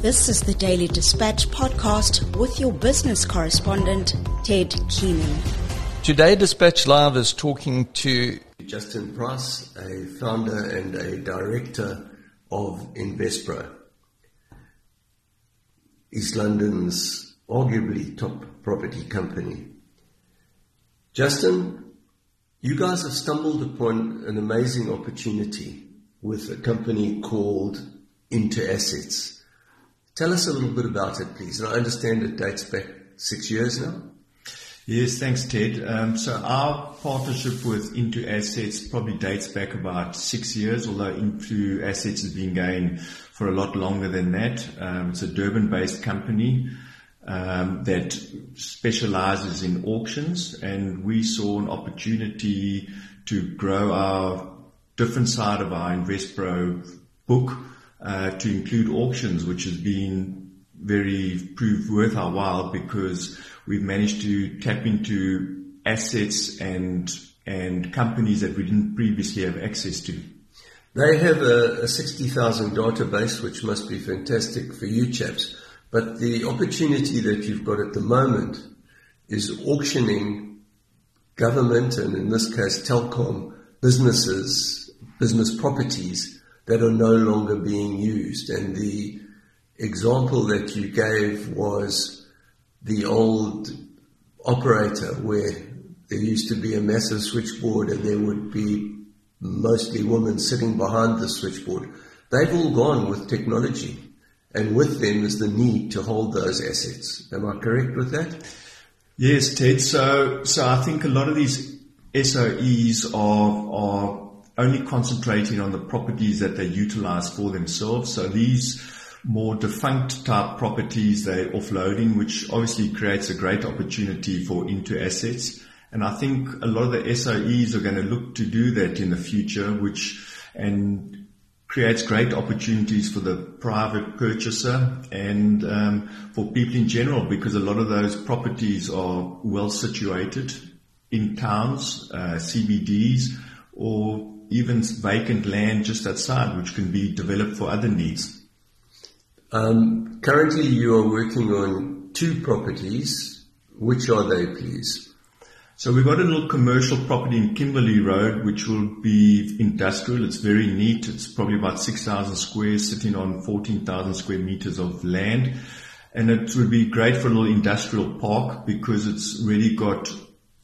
This is the Daily Dispatch podcast with your business correspondent, Ted Keenan. Today, Dispatch Live is talking to Justin Price, a founder and a director of Investpro, East London's arguably top property company. Justin, you guys have stumbled upon an amazing opportunity with a company called In2Assets. Tell us a little bit about it, please. And I understand it dates back six years now. Yes, thanks, Ted. Um, so our partnership with In2Assets probably dates back about six years, although In2Assets has been going for a lot longer than that. Um, it's a Durban-based company um, that specializes in auctions, and we saw an opportunity to grow our different side of our InvestPro book uh, to include auctions, which has been very proved worth our while because we've managed to tap into assets and and companies that we didn't previously have access to. They have a, a 60,000 database, which must be fantastic for you chaps. But the opportunity that you've got at the moment is auctioning government and in this case Telkom businesses, business properties that are no longer being used. And the example that you gave was the old operator where there used to be a massive switchboard and there would be mostly women sitting behind the switchboard. They've all gone with technology and with them is the need to hold those assets. Am I correct with that? Yes, Ted. So, so I think a lot of these SOEs are, are only concentrating on the properties that they utilize for themselves. So these more defunct type properties, they're offloading, which obviously creates a great opportunity for In2Assets. And I think a lot of the SOEs are going to look to do that in the future, which, and creates great opportunities for the private purchaser and um, for people in general because a lot of those properties are well situated in towns, uh, CBDs, or even vacant land just outside, which can be developed for other needs. Um, currently, you are working on two properties. Which are they, please? So we've got a little commercial property in Kimberley Road, which will be industrial. It's very neat. It's probably about 6,000 square, sitting on 14,000 square meters of land. And it would be great for a little industrial park because it's really got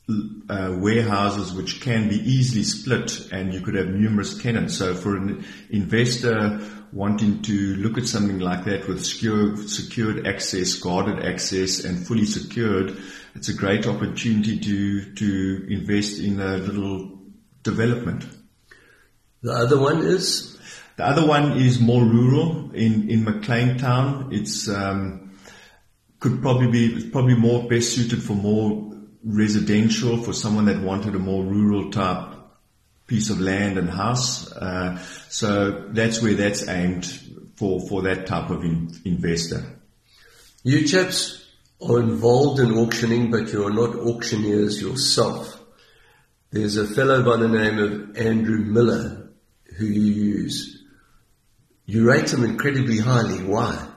uh, warehouses which can be easily split and you could have numerous tenants. So for an investor wanting to look at something like that with secure, secured access, guarded access and fully secured, it's a great opportunity to, to invest in a little development. The other one is? The other one is more rural in, in McLean Town. It's, um, could probably be, probably more best suited for more residential for someone that wanted a more rural type piece of land and house. Uh, so that's where that's aimed for, for that type of in, investor. You chaps are involved in auctioning, but you are not auctioneers yourself. There's a fellow by the name of Andrew Miller who you use. You rate him incredibly highly. Why?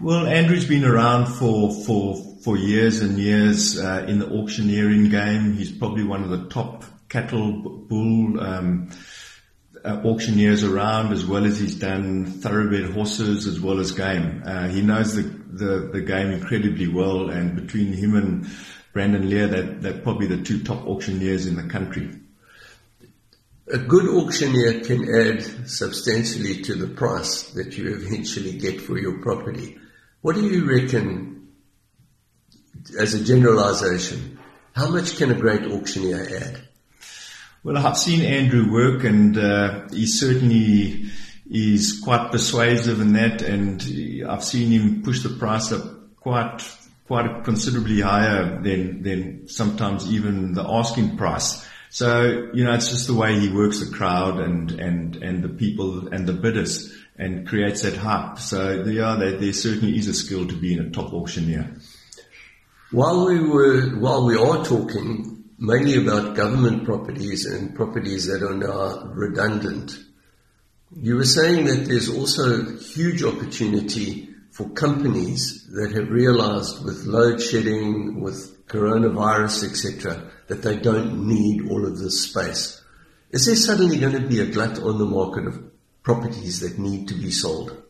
Well, Andrew's been around for, for, for years and years uh, in the auctioneering game. He's probably one of the top cattle bull um, uh, auctioneers around, as well as he's done thoroughbred horses as well as game. Uh, he knows the, the, the game incredibly well, and between him and Brandon Lear, that they're probably the two top auctioneers in the country. A good auctioneer can add substantially to the price that you eventually get for your property. What do you reckon, as a generalization, how much can a great auctioneer add? Well, I've seen Andrew work and uh, he certainly is quite persuasive in that and I've seen him push the price up quite quite considerably higher than than sometimes even the asking price. So, you know, it's just the way he works the crowd and, and, and the people and the bidders and creates that hype. So yeah, there, there certainly is a skill to being a top auctioneer. While we were, while we are talking mainly about government properties and properties that are now redundant, You were saying that there's also huge opportunity for companies that have realized with load shedding, with coronavirus, etc., that they don't need all of this space. Is there suddenly going to be a glut on the market of properties that need to be sold?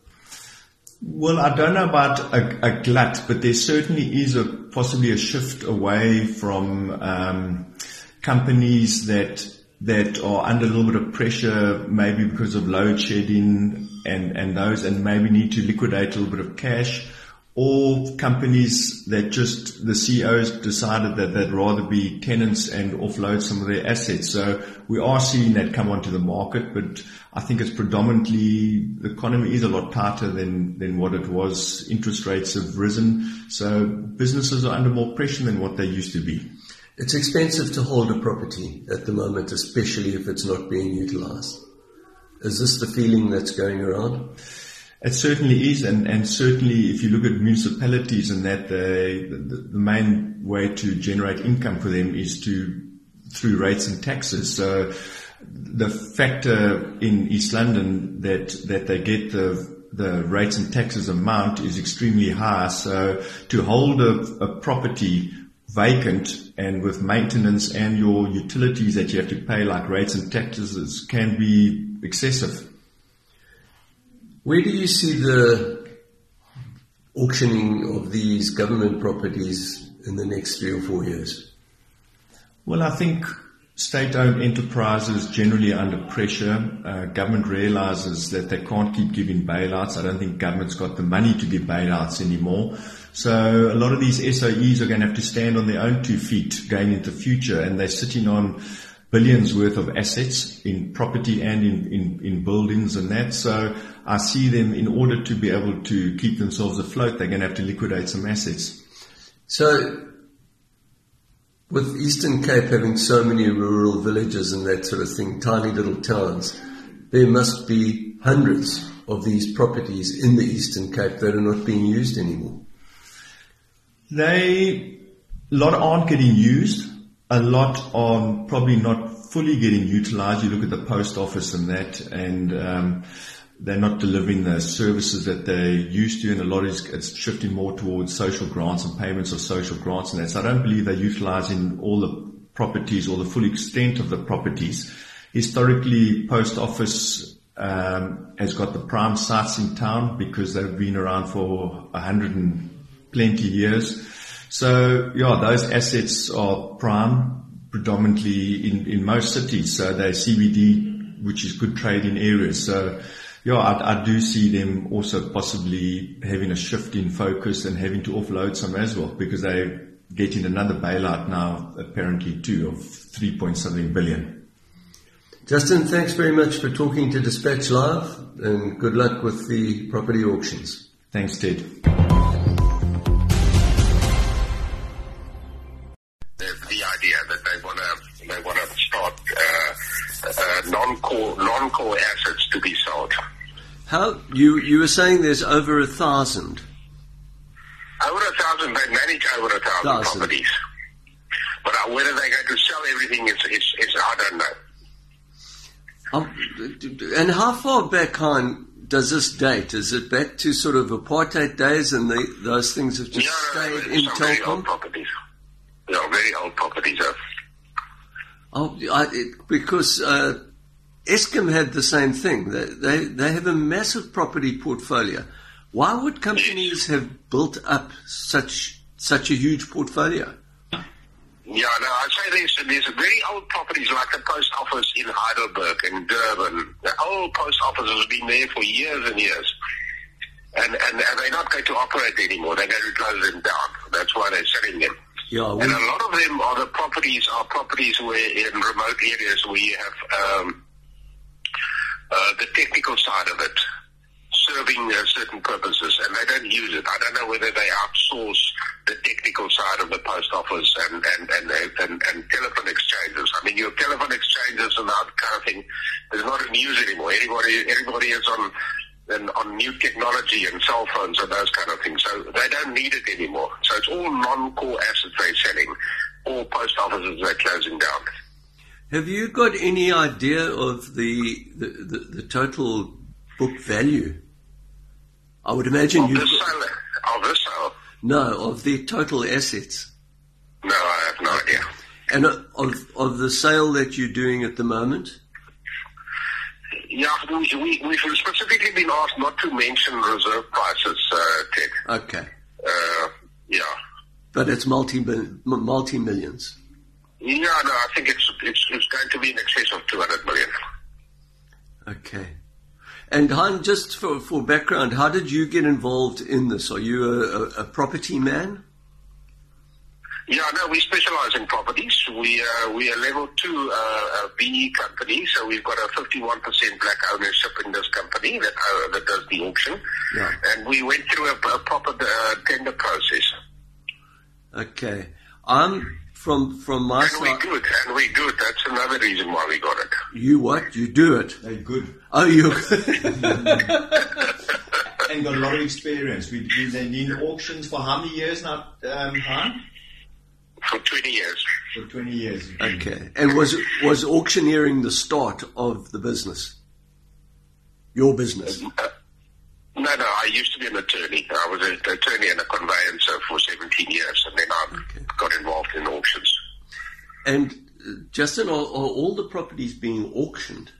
Well, I don't know about a, a glut, but there certainly is a possibly a shift away from um, companies that that are under a little bit of pressure, maybe because of load shedding and and those, and maybe need to liquidate a little bit of cash or companies that just the CEOs decided that they'd rather be tenants and offload some of their assets. So we are seeing that come onto the market, but I think it's predominantly the economy is a lot tighter than, than what it was. Interest rates have risen. So businesses are under more pressure than what they used to be. It's expensive to hold a property at the moment, especially if it's not being utilized. Is this the feeling that's going around? It certainly is, and, and certainly if you look at municipalities and that, they, the, the main way to generate income for them is to through rates and taxes. So the factor in East London that that they get the the rates and taxes amount is extremely high. So to hold a, a property vacant and with maintenance and your utilities that you have to pay like rates and taxes can be excessive. Where do you see the auctioning of these government properties in the next three or four years? Well, I think state-owned enterprises generally are under pressure. Uh, government realizes that they can't keep giving bailouts. I don't think government's got the money to give bailouts anymore. So a lot of these SOEs are going to have to stand on their own two feet going into the future and they're sitting on billions worth of assets in property and in, in, in buildings and that. So I see them in order to be able to keep themselves afloat, they're going to have to liquidate some assets. So, with Eastern Cape having so many rural villages and that sort of thing, tiny little towns, there must be hundreds of these properties in the Eastern Cape that are not being used anymore. They, a lot aren't getting used. A lot are probably not fully getting utilized. You look at the post office and that, and um, they're not delivering the services that they used to, and a lot is it's shifting more towards social grants and payments of social grants and that. So I don't believe they're utilizing all the properties or the full extent of the properties. Historically, post office um, has got the prime sites in town because they've been around for a hundred and plenty years. So yeah, those assets are prime predominantly in, in most cities. So they're CBD, which is good trading areas. So yeah, I, I do see them also possibly having a shift in focus and having to offload some as well because they're getting another bailout now apparently too of 3 point something billion. Justin, thanks very much for talking to Dispatch Live and good luck with the property auctions. Thanks, Ted. Non-core assets to be sold. How you you were saying there's over a thousand? Over a thousand. They manage over a thousand, thousand. properties. But uh, whether they're going to sell everything is, is, is I don't know. Um, and how far back on does this date? Is it back to sort of apartheid days and the, those things have just yeah, stayed no, in some very old properties. Yeah, very old properties. Are. Oh, I, it, because uh, Eskom had the same thing. They, they, they have a massive property portfolio. Why would companies have built up such such a huge portfolio? Yeah, no, I'd say there's, there's very old properties like the post office in Heidelberg and Durban. The old post office has been there for years and years. And, and, and they're not going to operate anymore. They're going to close them down. That's why they're selling them. Yeah, we, and a lot of them are the properties are properties where in remote areas where you have um, uh, the technical side of it serving uh, certain purposes, and they don't use it. I don't know whether they outsource the technical side of the post office and and and, and, and telephone exchanges. I mean, your telephone exchanges and that kind of thing is not in use anymore. Everybody everybody is on and on new technology and cell phones and those kind of things. So they don't need it anymore. So it's all non-core assets they're selling. All post offices they're closing down. Have you got any idea of the the, the, the total book value? I would imagine Of you this sale, of this sale, no of the total assets no, I have no idea. and of of the sale that you're doing at the moment. Yeah, we, we, we've specifically been asked not to mention reserve prices, uh, Ted. Okay, Uh, yeah. but it's multi multi millions. Yeah, no, I think it's, it's, it's going to be in excess of 200 million. Okay. And Han, just for, for background, how did you get involved in this? Are you a, a, a property man? Yeah, no, we specialize in properties. We uh, we are level two uh, BE company, so we've got a 51% black ownership in this company that uh, that does the auction. Yeah. And we went through a, a proper uh, tender process. Okay. I'm from from my And we do it. and we do it. That's another reason why we got it. You what? You do it? They're good Oh, you. and got a lot of experience. We've been in auctions for how many years now, um, huh? For 20 years. For 20 years. okay. And was was auctioneering the start of the business? Your business. Uh, no, no, I used to be an attorney. I was an attorney and a conveyancer for 17 years, and then I Okay. Got involved in auctions. And uh, Justin, are, are all the properties being auctioned,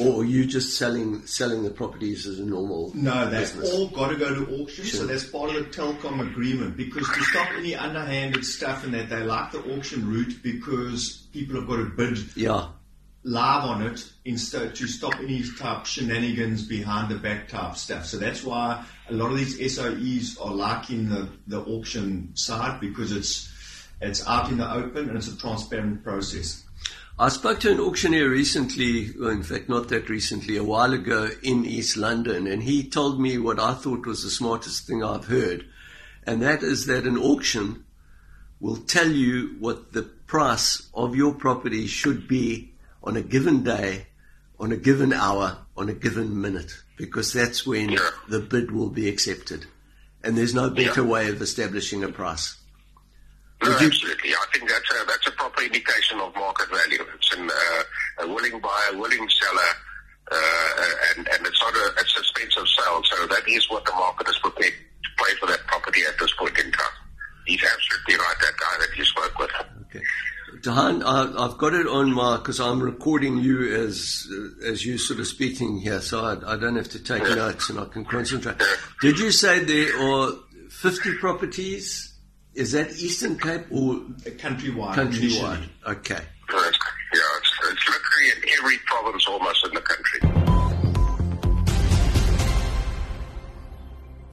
or are you just selling selling the properties as a normal? No, that's business? all got to go to auction. Sure. So that's part of the Telkom agreement because to stop any underhanded stuff and that they like the auction route because people have got to bid Yeah. Live on it instead to stop any type shenanigans behind the back type stuff. So that's why a lot of these SOEs are liking the, the auction side because it's it's out in the open and it's a transparent process. I spoke to an auctioneer recently, in fact, not that recently, a while ago in East London, and he told me what I thought was the smartest thing I've heard, and that is that an auction will tell you what the price of your property should be on a given day, on a given hour, on a given minute, because that's when Yeah. the bid will be accepted. And there's no better Yeah. way of establishing a price. No, you- absolutely. I think that's a, that's a proper indication of market value. It's an, uh, a willing buyer, willing seller, uh, and, and it's not a, a suspensive sale. So that is what the market is prepared to pay for that property at this point in time. He's absolutely right, that guy that you spoke with. Okay. Dahan, I- I've got it on my, because I'm recording you as uh, as you sort of speaking here, so I, I don't have to take notes and I can concentrate. Did you say there are 50 properties? Is that Eastern Cape or Countrywide. countrywide? initially. Okay. Correct. Yeah, it's, it's literally in every province almost in the country.